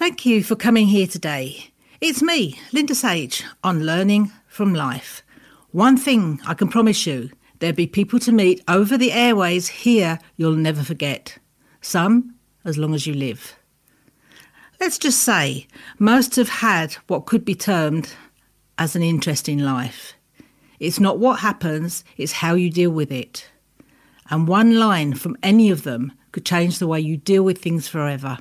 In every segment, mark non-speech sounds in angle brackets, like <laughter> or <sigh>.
Thank you for coming here today. It's me, Linda Sage, on Learning from Life. One thing I can promise you there'll be people to meet over the airways here you'll never forget. Some as long as you live. Let's just say most have had what could be termed as an interesting life. It's not what happens, it's how you deal with it. And one line from any of them could change the way you deal with things forever.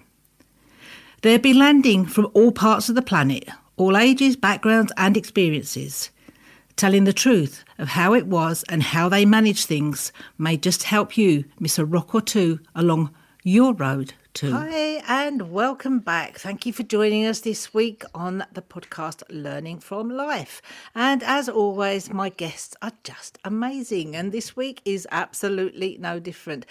They'll be landing from all parts of the planet, all ages, backgrounds, and experiences. Telling the truth of how it was and how they manage things may just help you miss a rock or two along your road too. Hi, and welcome back. Thank you for joining us this week on the podcast Learning from Life. And as always, my guests are just amazing. And this week is absolutely no different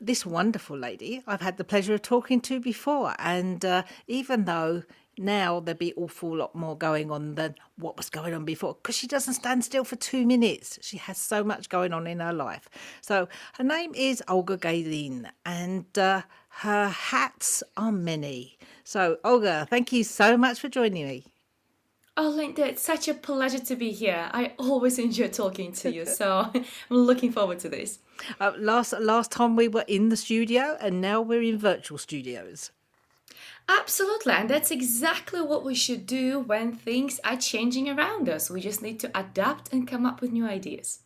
this wonderful lady I've had the pleasure of talking to before. And uh, even though now there'd be awful lot more going on than what was going on before because she doesn't stand still for two minutes. She has so much going on in her life. So her name is Olga Gaylin and uh, her hats are many. So, Olga, thank you so much for joining me. Oh, Linda, it's such a pleasure to be here. I always enjoy talking to you, <laughs> so <laughs> I'm looking forward to this. Uh, last last time we were in the studio, and now we're in virtual studios. Absolutely, and that's exactly what we should do when things are changing around us. We just need to adapt and come up with new ideas.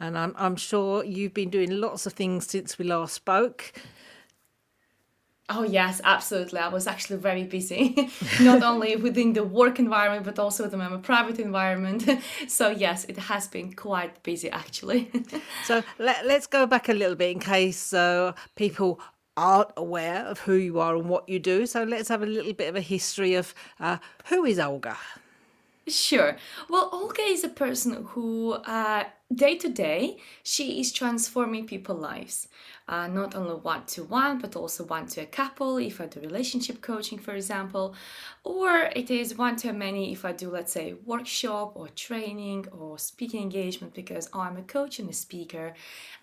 And I'm, I'm sure you've been doing lots of things since we last spoke. Oh, yes, absolutely. I was actually very busy, <laughs> not only within the work environment, but also within my private environment. <laughs> so, yes, it has been quite busy actually. <laughs> so, let, us go back a little bit in case uh, people aren't aware of who you are and what you do. So, let's have a little bit of a history of uh, who is Olga? Sure. Well, Olga is a person who, uh, day to day, she is transforming people's lives. Uh, not only one to one, but also one to a couple if I do relationship coaching, for example, or it is one to many if I do, let's say, workshop or training or speaking engagement because I'm a coach and a speaker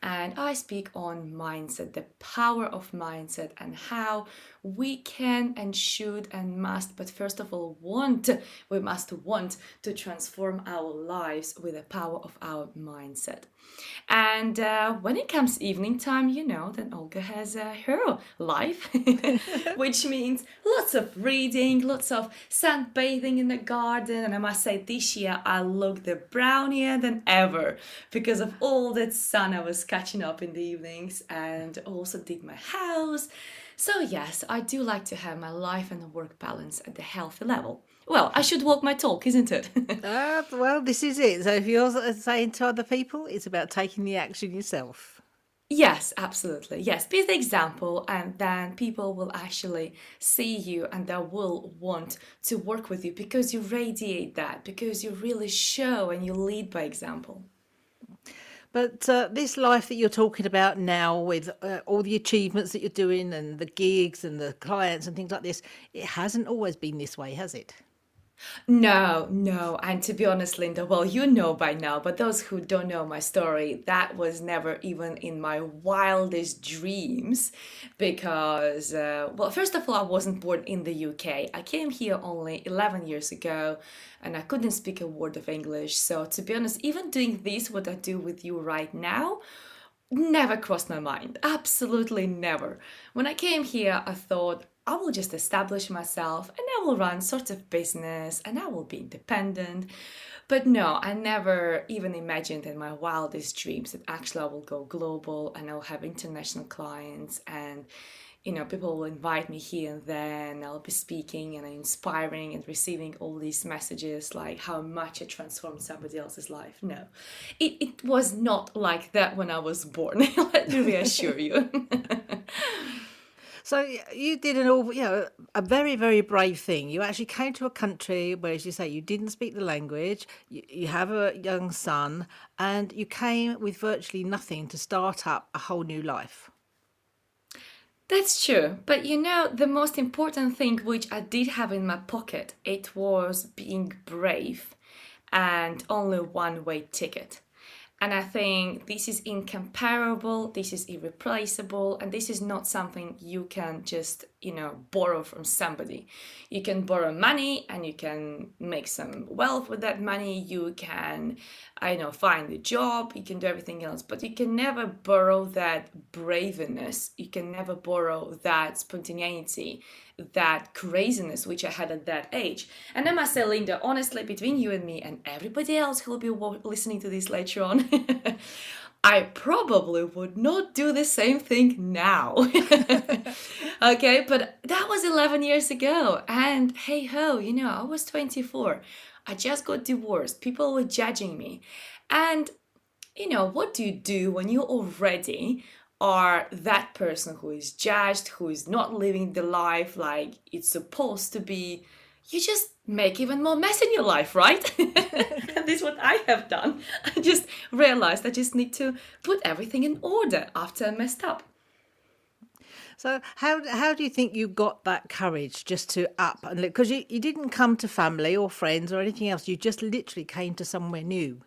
and I speak on mindset, the power of mindset, and how we can and should and must, but first of all, want, we must want to transform our lives with the power of our mindset. And uh, when it comes evening time, you know that Olga has uh, her life, <laughs> which <laughs> means lots of reading, lots of sunbathing in the garden. And I must say, this year I look the brownier than ever because of all that sun I was catching up in the evenings and also did my house. So, yes, I do like to have my life and work balance at the healthy level. Well, I should walk my talk, isn't it? <laughs> uh, well, this is it. So, if you're saying to other people, it's about taking the action yourself. Yes, absolutely. Yes, be the example, and then people will actually see you and they will want to work with you because you radiate that, because you really show and you lead by example. But uh, this life that you're talking about now, with uh, all the achievements that you're doing and the gigs and the clients and things like this, it hasn't always been this way, has it? No, no. And to be honest, Linda, well, you know by now, but those who don't know my story, that was never even in my wildest dreams because, uh, well, first of all, I wasn't born in the UK. I came here only 11 years ago and I couldn't speak a word of English. So, to be honest, even doing this, what I do with you right now, never crossed my mind. Absolutely never. When I came here, I thought, I will just establish myself and I will run sort of business and I will be independent. But no, I never even imagined in my wildest dreams that actually I will go global and I'll have international clients and you know people will invite me here and there and I'll be speaking and inspiring and receiving all these messages like how much it transformed somebody else's life. No, it, it was not like that when I was born. <laughs> Let me reassure you. <laughs> So you did an all, you know, a very, very brave thing. You actually came to a country where, as you say, you didn't speak the language. You, you have a young son, and you came with virtually nothing to start up a whole new life. That's true, but you know the most important thing which I did have in my pocket it was being brave and only one way ticket. And I think this is incomparable, this is irreplaceable, and this is not something you can just you know borrow from somebody. You can borrow money and you can make some wealth with that money. You can i know find a job you can do everything else but you can never borrow that braveness. You can never borrow that spontaneity that craziness which i had at that age and i must say linda honestly between you and me and everybody else who will be listening to this later on <laughs> I probably would not do the same thing now. <laughs> okay, but that was 11 years ago. And hey ho, you know, I was 24. I just got divorced. People were judging me. And, you know, what do you do when you're already are that person who is judged, who is not living the life like it's supposed to be? You just make even more mess in your life, right? <laughs> this is what I have done. I just realized I just need to put everything in order after I messed up. So how how do you think you got that courage just to up and because you, you didn't come to family or friends or anything else, you just literally came to somewhere new.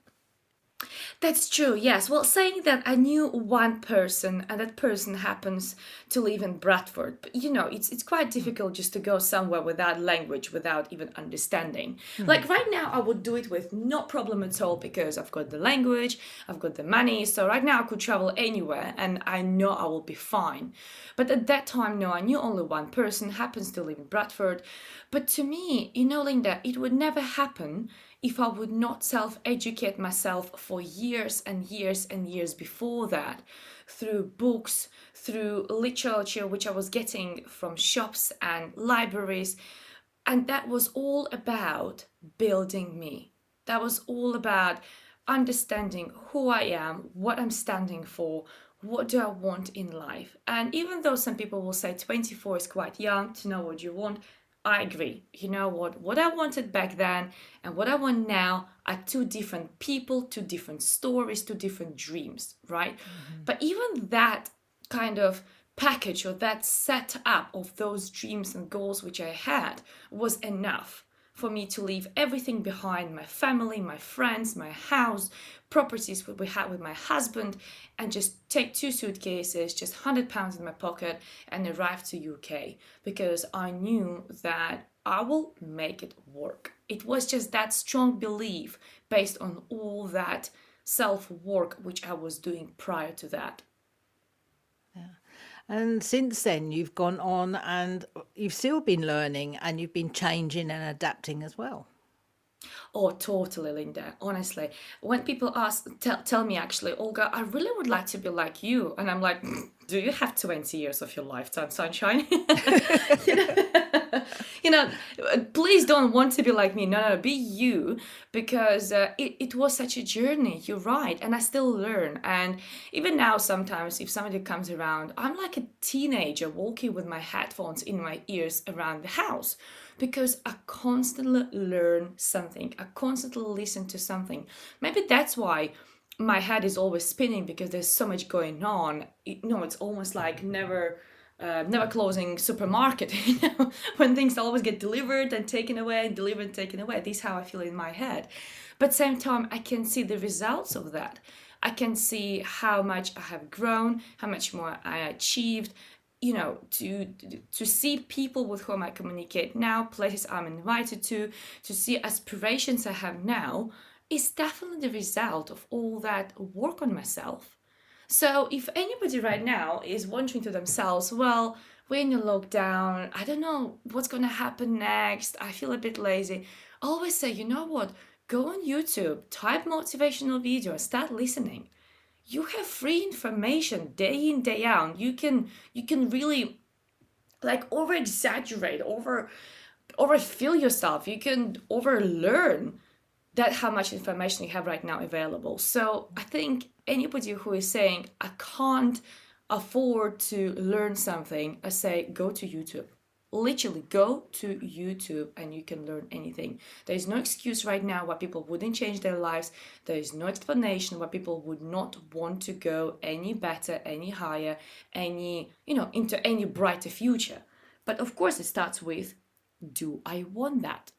That's true, yes. Well, saying that I knew one person and that person happens to live in Bradford, but you know, it's it's quite difficult just to go somewhere without language, without even understanding. Mm-hmm. Like right now, I would do it with no problem at all because I've got the language, I've got the money. So right now, I could travel anywhere and I know I will be fine. But at that time, no, I knew only one person happens to live in Bradford. But to me, you know, Linda, it would never happen if I would not self educate myself for years and years and years before that through books, through literature, which I was getting from shops and libraries. And that was all about building me. That was all about understanding who I am, what I'm standing for, what do I want in life. And even though some people will say 24 is quite young to know what you want, I agree. You know what? What I wanted back then and what I want now are two different people, two different stories, two different dreams, right? Mm-hmm. But even that kind of package or that setup of those dreams and goals which I had was enough for me to leave everything behind my family, my friends, my house, properties we had with my husband, and just take two suitcases, just 100 pounds in my pocket, and arrive to UK because I knew that I will make it work. It was just that strong belief based on all that self work which I was doing prior to that. And since then, you've gone on and you've still been learning and you've been changing and adapting as well. Oh, totally, Linda. Honestly, when people ask, tell, tell me actually, Olga, I really would like to be like you. And I'm like, do you have 20 years of your lifetime, sunshine? <laughs> you, know, please don't want to be like me. No, no, be you because uh, it, it was such a journey. You're right. And I still learn. And even now, sometimes if somebody comes around, I'm like a teenager walking with my headphones in my ears around the house because I constantly learn something. I constantly listen to something. Maybe that's why my head is always spinning because there's so much going on. You know, it's almost like never. Uh, never closing supermarket <laughs> you know when things always get delivered and taken away and delivered and taken away. This is how i feel in my head. But same time i can see the results of that. I can see how much i have grown how much more i achieved you know to to see people with whom i communicate now places i'm invited to to see aspirations i have now is definitely the result of all that work on myself so if anybody right now is wondering to themselves well we're in a lockdown i don't know what's going to happen next i feel a bit lazy I always say you know what? Go on youtube type motivational video start listening. You have free information day in day out. You can you can really like over exaggerate over overfill yourself. You can overlearn that how much information you have right now available so i think anybody who is saying i can't afford to learn something i say go to youtube literally go to YouTube and you can learn anything. There is no excuse right now why people wouldn't change their lives. There is no explanation why people would not want to go any better, any higher, any, you know, into any brighter future. But of course, it starts with do I want that?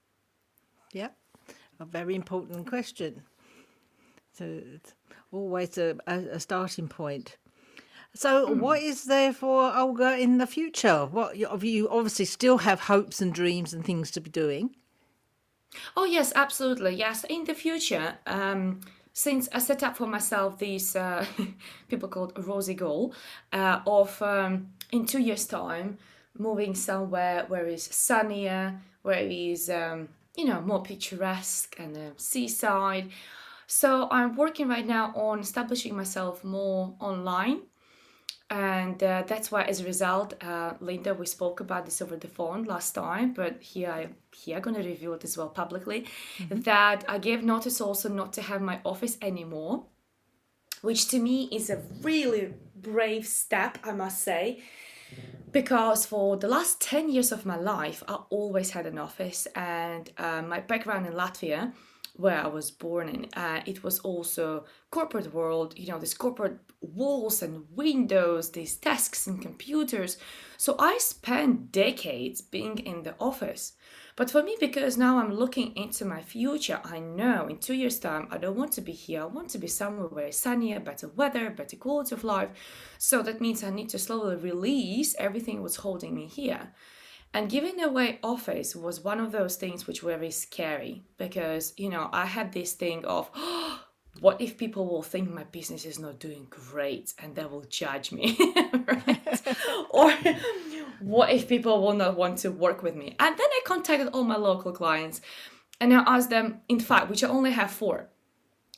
Yeah, a very important question. So it's always a, a starting point. So, mm. what is there for Olga in the future? What of you obviously still have hopes and dreams and things to be doing. Oh yes, absolutely. Yes, in the future, um, since I set up for myself these uh, <laughs> people called rosy goal uh, of um, in two years' time moving somewhere where it's sunnier, where it is um, you know more picturesque and a seaside. So I'm working right now on establishing myself more online and uh, that's why as a result uh, linda we spoke about this over the phone last time but here i here i'm going to review it as well publicly mm-hmm. that i gave notice also not to have my office anymore which to me is a really brave step i must say because for the last 10 years of my life i always had an office and uh, my background in latvia where I was born in, uh, it was also corporate world, you know, these corporate walls and windows, these desks and computers. So I spent decades being in the office. But for me, because now I'm looking into my future, I know in two years' time, I don't want to be here. I want to be somewhere where it's sunnier, better weather, better quality of life. So that means I need to slowly release everything what's holding me here. And giving away office was one of those things which were very scary because, you know, I had this thing of, <gasps> oh, what if people will think my business is not doing great and they will judge me, <laughs> or what if people will not want to work with me? And then I contacted all my local clients and I asked them, in fact, which I only have four,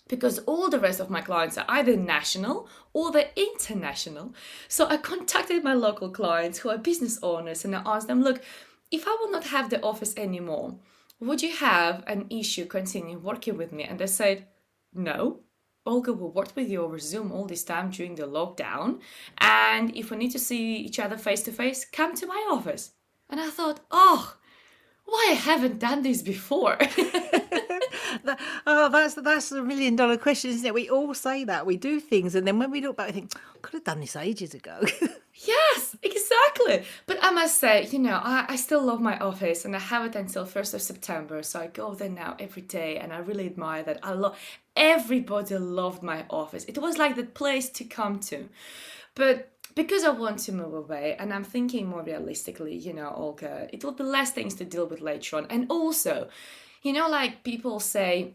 because all the rest of my clients are either national or they're international. So I contacted my local clients who are business owners and I asked them, look, if I will not have the office anymore, would you have an issue continuing working with me? And they said, no. Olga will work with you over Zoom all this time during the lockdown. And if we need to see each other face to face, come to my office. And I thought, oh, why I haven't done this before? <laughs> <laughs> that, oh, that's that's a million dollar question, isn't it? We all say that we do things, and then when we look back, we think, I could have done this ages ago. <laughs> yes, exactly. But I must say, you know, I, I still love my office, and I have it until first of September. So I go there now every day, and I really admire that. I love everybody loved my office. It was like the place to come to, but because I want to move away and I'm thinking more realistically, you know, Olga, it will be less things to deal with later on. And also, you know, like people say,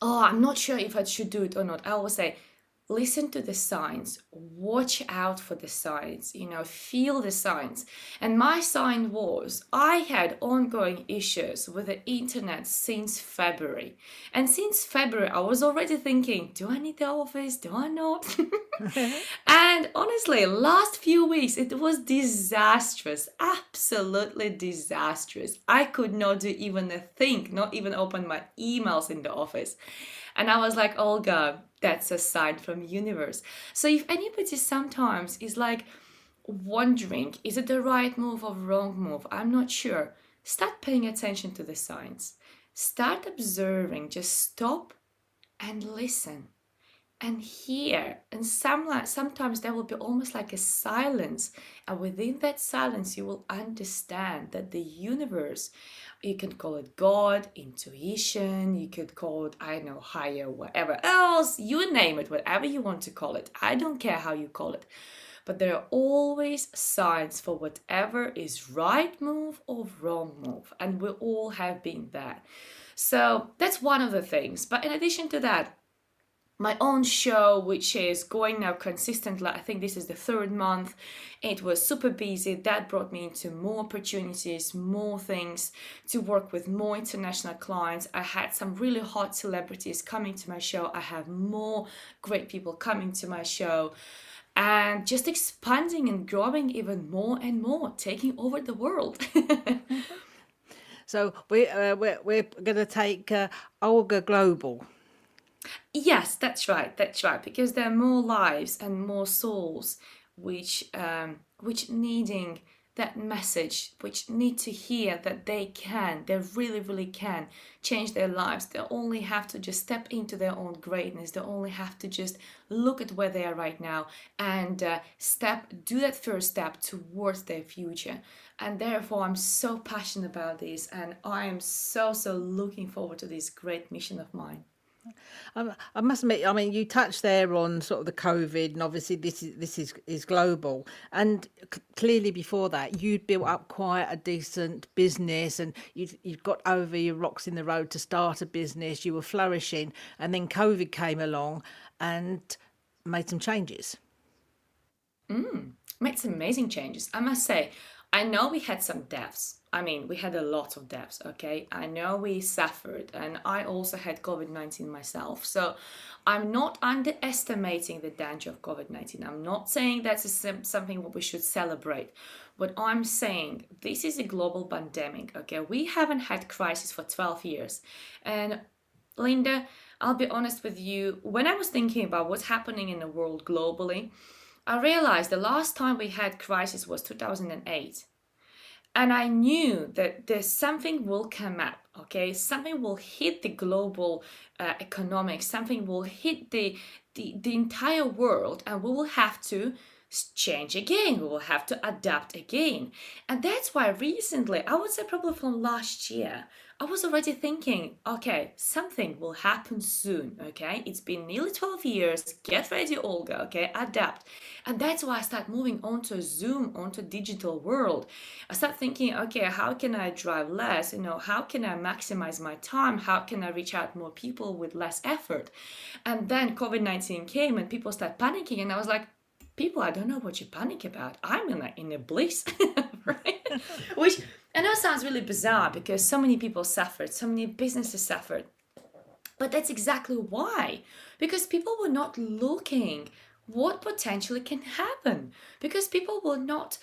oh, I'm not sure if I should do it or not. I always say, listen to the signs watch out for the signs you know feel the signs. And my sign was i had ongoing issues with the internet since february. And since february i was already thinking do i need the office? Do i not? <laughs> And honestly last few weeks it was disastrous absolutely disastrous. I could not do even a thing not even open my emails in the office and i was like oh, olga that's a sign from universe. So if anybody sometimes is like wondering is it the right move or wrong move? I'm not sure. Start paying attention to the signs. Start observing. Just stop and listen and hear and some, sometimes there will be almost like a silence and within that silence you will understand that the universe you can call it God, intuition, you could call it, I know, higher, whatever else, you name it, whatever you want to call it. I don't care how you call it. But there are always signs for whatever is right move or wrong move. And we all have been there. So that's one of the things. But in addition to that, my own show, which is going now consistently. I think this is the third month. It was super busy. That brought me into more opportunities, more things to work with more international clients. I had some really hot celebrities coming to my show. I have more great people coming to my show. And just expanding and growing even more and more, taking over the world. <laughs> so we, uh, we're, we're going to take uh, Olga Global. Yes, that's right. That's right. Because there are more lives and more souls which um, which needing that message, which need to hear that they can, they really, really can change their lives. They only have to just step into their own greatness. They only have to just look at where they are right now and uh, step, do that first step towards their future. And therefore, I'm so passionate about this, and I am so, so looking forward to this great mission of mine. Um, I must admit, I mean, you touched there on sort of the COVID, and obviously this is this is is global. And c- clearly, before that, you'd built up quite a decent business, and you you got over your rocks in the road to start a business. You were flourishing, and then COVID came along and made some changes. Mm, made some amazing changes, I must say. I know we had some deaths. I mean, we had a lot of deaths, okay? I know we suffered, and I also had COVID 19 myself. So I'm not underestimating the danger of COVID 19. I'm not saying that's something what we should celebrate. But I'm saying this is a global pandemic, okay? We haven't had crisis for 12 years. And Linda, I'll be honest with you, when I was thinking about what's happening in the world globally, I realized the last time we had crisis was 2008 and i knew that there's something will come up okay? Something will hit the global uh, economics. Something will hit the, the the entire world and we will have to change again. We will have to adapt again. And that's why recently i would say probably from last year I was already thinking, okay, something will happen soon, okay? It's been nearly 12 years. Get ready, Olga, okay? Adapt. And that's why I start moving onto Zoom, onto digital world. I start thinking, okay, how can I drive less? You know, how can I maximize my time? How can I reach out more people with less effort? And then COVID-19 came and people start panicking and I was like, people, I don't know what you panic about. I'm in a, in a bliss, <laughs> right? <laughs> Which I know it sounds really bizarre because so many people suffered, so many businesses suffered. But that's exactly why. Because people were not looking what potentially can happen. Because people were not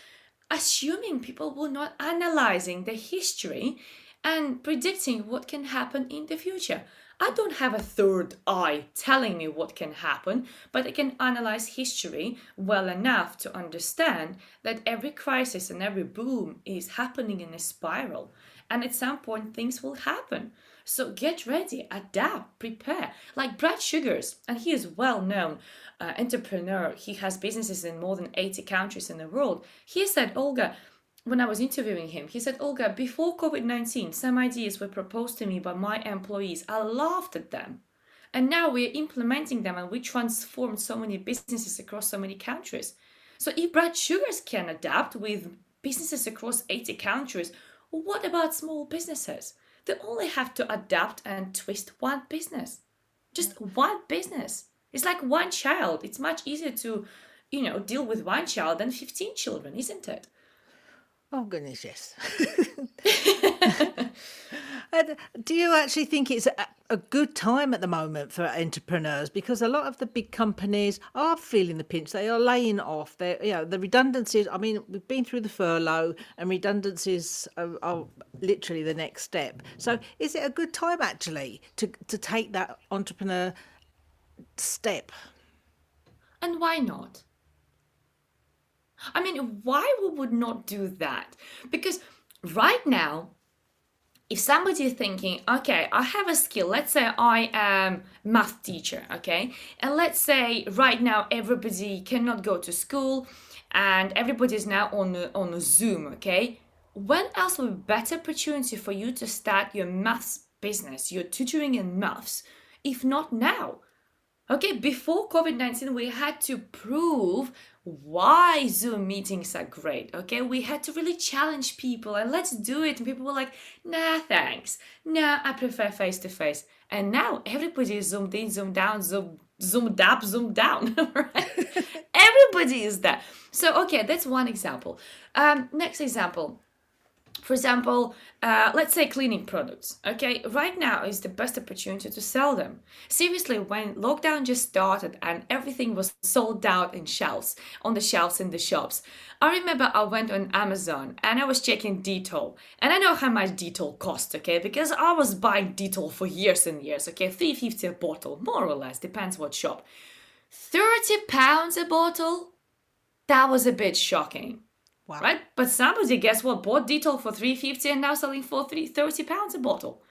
assuming, people were not analyzing the history and predicting what can happen in the future. I don't have a third eye telling me what can happen, but I can analyze history well enough to understand that every crisis and every boom is happening in a spiral. And at some point, things will happen. So get ready, adapt, prepare. Like Brad Sugars, and he is well known uh, entrepreneur. He has businesses in more than 80 countries in the world. He said, Olga, when I was interviewing him, he said, Olga, before COVID 19, some ideas were proposed to me by my employees. I laughed at them. And now we're implementing them and we transformed so many businesses across so many countries. So if Brad Sugars can adapt with businesses across 80 countries, what about small businesses? They only have to adapt and twist one business. Just one business. It's like one child. It's much easier to, you know, deal with one child than 15 children, isn't it? Oh goodness, yes. <laughs> <laughs> do you actually think it's a, a, good time at the moment for entrepreneurs? Because a lot of the big companies are feeling the pinch. They are laying off. They, you know, the redundancies. I mean, we've been through the furlough, and redundancies are, are literally the next step. So, is it a good time actually to to take that entrepreneur step? And why not? I mean, why we would not do that? Because right now, if somebody is thinking, okay, I have a skill, let's say I am math teacher, okay, and let's say right now everybody cannot go to school and everybody is now on on Zoom, okay, when else will be better opportunity for you to start your maths business, your tutoring in maths, if not now? Okay, before COVID 19, we had to prove why Zoom meetings are great. Okay, we had to really challenge people and let's do it. And people were like, nah, thanks. Nah, I prefer face to face. And now everybody is zoomed in, zoomed down, zoom, zoomed up, zoomed down. <laughs> right? <laughs> everybody is there. So, okay, that's one example. Um, next example for example, uh, let's say cleaning products. Okay, right now is the best opportunity to sell them. Seriously, when lockdown just started and everything was sold out in shelves, on the shelves in the shops, I remember I went on Amazon and I was checking Dettol, and I know how much Dettol cost. Okay, because I was buying Dettol for years and years. Okay, three fifty a bottle, more or less, depends what shop. Thirty pounds a bottle. That was a bit shocking. Wow. Right? But somebody, guess what, bought Dettol for 350 and now selling for 330 pounds a bottle.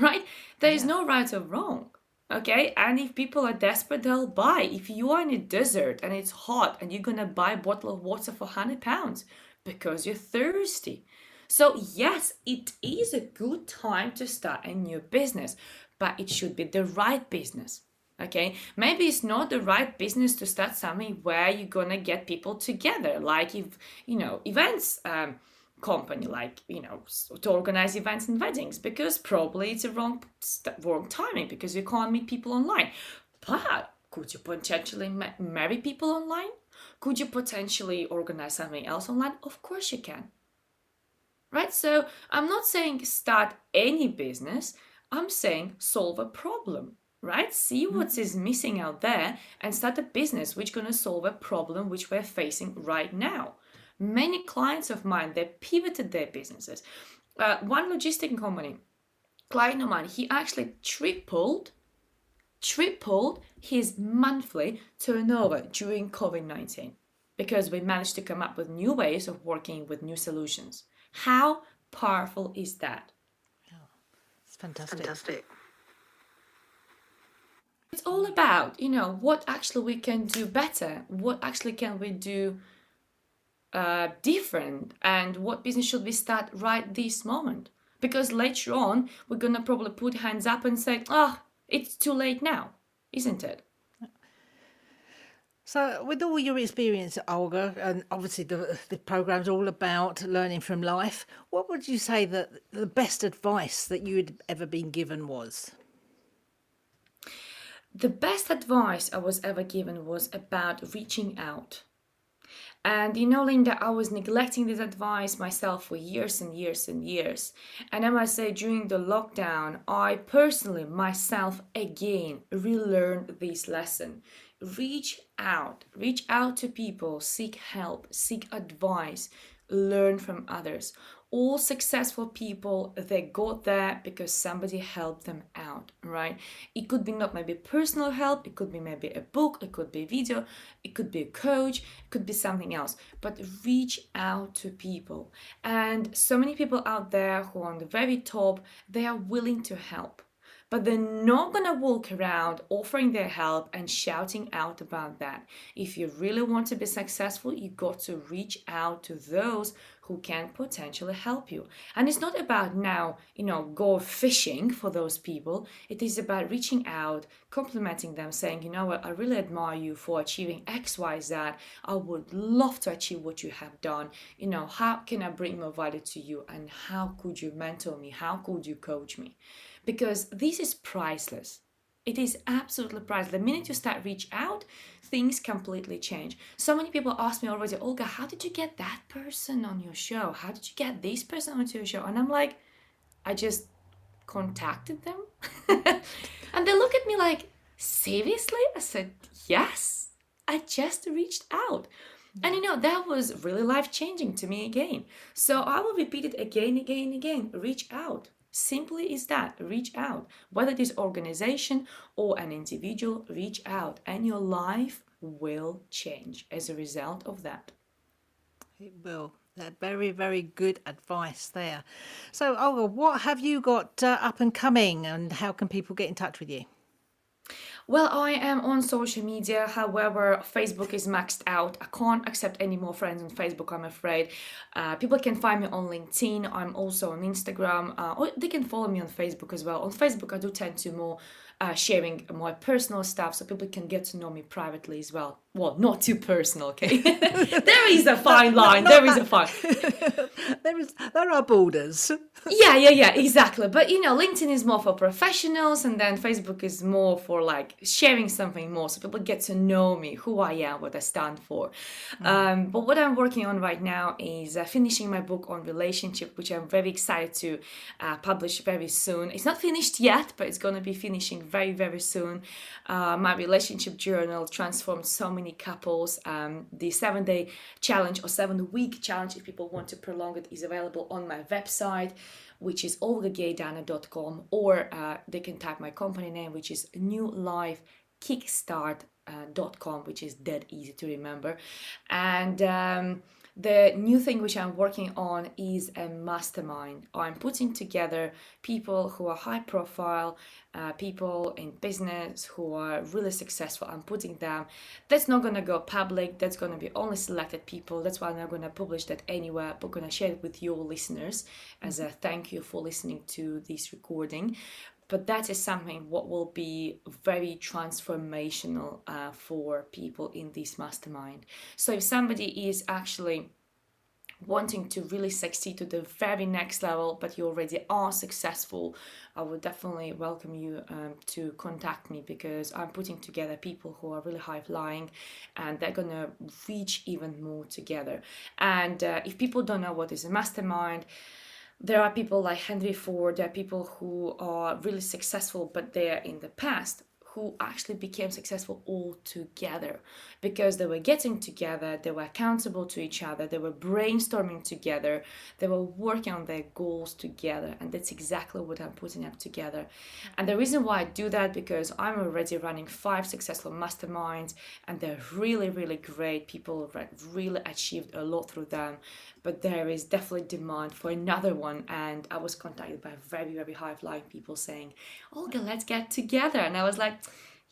Right? There yeah. is no right or wrong. Okay? And if people are desperate, they'll buy. If you are in a desert and it's hot and you're gonna buy a bottle of water for 100 pounds because you're thirsty. So, yes, it is a good time to start a new business. but it should be the right business. Okay, maybe it's not the right business to start something where you're gonna get people together, like if you know events. Um, company like you know to organize events and weddings because probably it's a wrong wrong timing because you can't meet people online. But could you potentially ma- marry people online? Could you potentially organize something else online? Of course you can. Right? So i'm not saying start any business. I'm saying solve a problem right see what mm-hmm. is missing out there and start a business which going to solve a problem which we're facing right now Many clients of mine, they pivoted their businesses. Uh, one logistic company, client of mine, he actually tripled, tripled his monthly turnover during COVID 19 because we managed to come up with new ways of working with new solutions. How powerful is that? Yeah, it's fantastic. Fantastic. It's all about, you know, what actually we can do better. What actually can we do uh, different and what business should we start right this moment because later on we're gonna probably put hands up and say ah oh, it's too late now isn't it so with all your experience olga and obviously the, the program's all about learning from life what would you say that the best advice that you had ever been given was the best advice i was ever given was about reaching out. And you know, Linda, I was neglecting this advice myself for years and years and years. And I must say, during the lockdown, I personally, myself, again, relearned this lesson. Reach out, reach out to people, seek help, seek advice, learn from others all successful people they got there because somebody helped them out right? It could be not maybe personal help it could be maybe a book it could be a video it could be a coach it could be something else but reach out to people. And so many people out there who are on the very top they are willing to help but they're not gonna walk around offering their help and shouting out about that. If you really want to be successful, you got to reach out to those who can potentially help you. And it's not about now, you know, go fishing for those people. It is about reaching out, complimenting them, saying, you know what, I really admire you for achieving X, Y, Z. I would love to achieve what you have done. You know, how can I bring more value to you? And how could you mentor me? How could you coach me? Because this is priceless. It is absolutely priceless. The minute you start reach out, things completely change. So many people ask me already, Olga, how did you get that person on your show? How did you get this person onto your show? And I'm like, I just contacted them. <laughs> and they look at me like, seriously? I said, yes. I just reached out. And you know, that was really life changing to me again. So I will repeat it again, again, again. Reach out. Simply is that reach out. Whether it is organization or an individual, reach out and your life will change as a result of that. It will. That very, very good advice there. So, Olga, what have you got uh, up and coming, and how can people get in touch with you? Well, I am on social media, however, Facebook is maxed out. I can't accept any more friends on Facebook, I'm afraid. Uh, people can find me on LinkedIn. I'm also on Instagram, uh, or they can follow me on Facebook as well. On Facebook, I do tend to more uh, sharing more personal stuff so people can get to know me privately as well. Well, not too personal, okay? <laughs> there is a fine line. there is a fine. <laughs> there is. There are borders. <laughs> yeah, yeah, yeah, exactly. But you know, LinkedIn is more for professionals, and then Facebook is more for like sharing something more, so people get to know me, who I am, what I stand for. Mm. Um, but what I'm working on right now is uh, finishing my book on relationship, which I'm very excited to uh, publish very soon. It's not finished yet, but it's going to be finishing very, very soon. Uh, my relationship journal transformed so many couples. Um, the seven day challenge or seven week challenge, if people want to prolong it, is available on my website which is olgagaydana.com, or uh, they can type my company name, which is New newlifekickstart.com, uh, which is dead easy to remember. And um, the new thing which I'm working on is a mastermind. I'm putting together people who are high profile, uh, people in business who are really successful. I'm putting them. That's not gonna go public. That's gonna be only selected people. That's why I'm not gonna publish that anywhere. But gonna share it with your listeners as a thank you for listening to this recording but that is something what will be very transformational uh, for people in this mastermind so if somebody is actually wanting to really succeed to the very next level, but you already are successful, I would definitely welcome you um, to contact me because I'm putting together people who are really high flying and they're gonna reach even more together. And uh, if people don't know what is a mastermind, there are people like Henry Ford, there are people who are really successful, but they're in the past who actually became successful all together because they were getting together, they were accountable to each other, they were brainstorming together, they were working on their goals together, and that's exactly what I'm putting up together. And the reason why I do that because I'm already running five successful masterminds, and they're really, really great. People really achieved a lot through them, but there is definitely demand for another one. And I was contacted by very, very high flying people saying, Olga, let's get together. And I was like,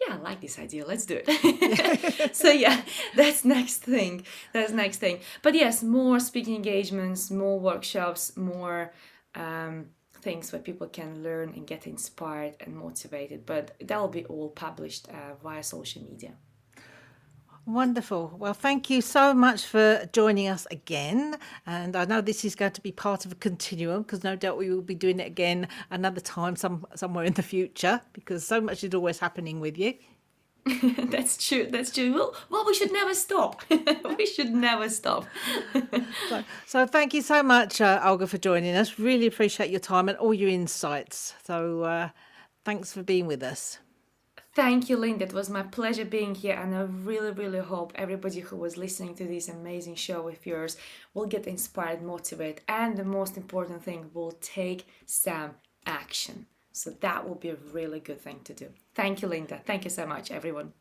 yeah, I like this idea. Let's do it. <laughs> so yeah, <laughs> that's next thing. That's next thing. But yes, more speaking engagements, more workshops, more um, things where people can learn and get inspired and motivated. But that will be all published uh, via social media. Wonderful. Well, thank you so much for joining us again. And I know this is going to be part of a continuum because no doubt we will be doing it again another time, some somewhere in the future, because so much is always happening with you. <laughs> that's true. That's true. Well, well, we should never stop. <laughs> we should never stop. so, so, thank you so much, uh, Olga, for joining us. Really appreciate your time and all your insights. So, uh, thanks for being with us. Thank you, Linda. It was my pleasure being here, and I really, really hope everybody who was listening to this amazing show of yours will get inspired, motivated, and the most important thing, will take some action. So that will be a really good thing to do. Thank you, Linda. Thank you so much, everyone.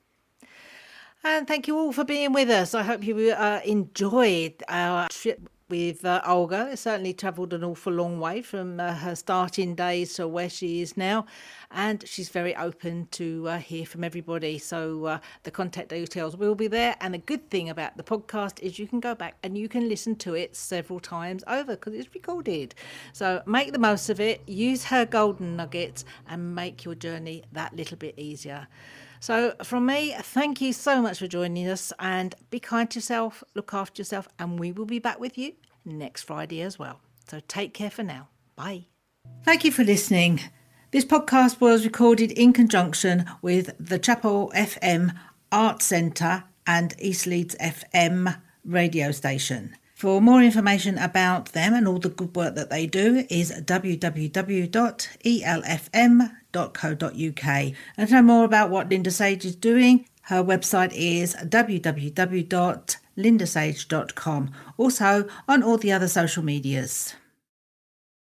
And thank you all for being with us. I hope you uh, enjoyed our trip with uh, Olga. Certainly travelled an awful long way from uh, her starting days to where she is now, and she's very open to uh, hear from everybody. So uh, the contact details will be there. And the good thing about the podcast is you can go back and you can listen to it several times over because it's recorded. So make the most of it. Use her golden nuggets and make your journey that little bit easier. So, from me, thank you so much for joining us and be kind to yourself, look after yourself, and we will be back with you next Friday as well. So, take care for now. Bye. Thank you for listening. This podcast was recorded in conjunction with the Chapel FM Art Centre and East Leeds FM radio station. For more information about them and all the good work that they do is And to know more about what Linda Sage is doing, her website is www.lindasage.com. Also on all the other social medias.